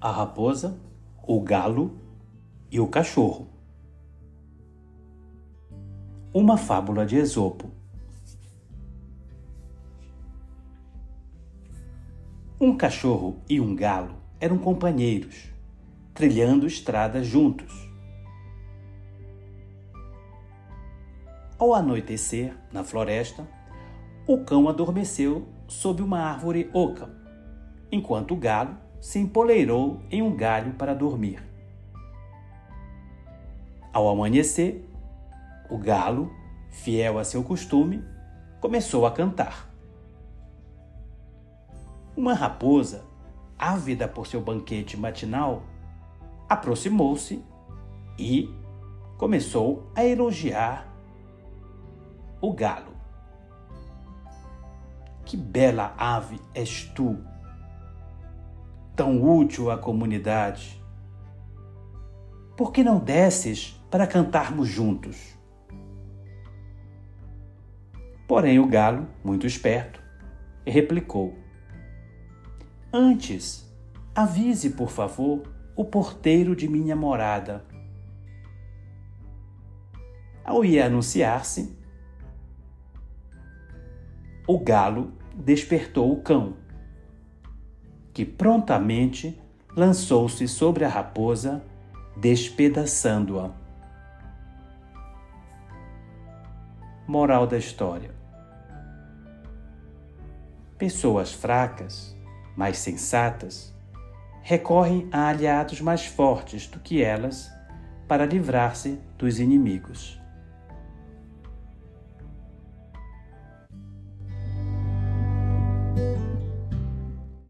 A raposa, o galo e o cachorro. Uma fábula de Esopo. Um cachorro e um galo eram companheiros, trilhando estradas juntos. Ao anoitecer, na floresta, o cão adormeceu sob uma árvore oca, enquanto o galo se empoleirou em um galho para dormir. Ao amanhecer, o galo, fiel a seu costume, começou a cantar. Uma raposa, ávida por seu banquete matinal, aproximou-se e começou a elogiar o galo. Que bela ave és tu, tão útil à comunidade. Por que não desces para cantarmos juntos? Porém, o galo, muito esperto, replicou: Antes, avise, por favor, o porteiro de minha morada. Ao ir anunciar-se, o galo despertou o cão, que prontamente lançou-se sobre a raposa, despedaçando-a. Moral da história: Pessoas fracas mais sensatas, recorrem a aliados mais fortes do que elas para livrar-se dos inimigos.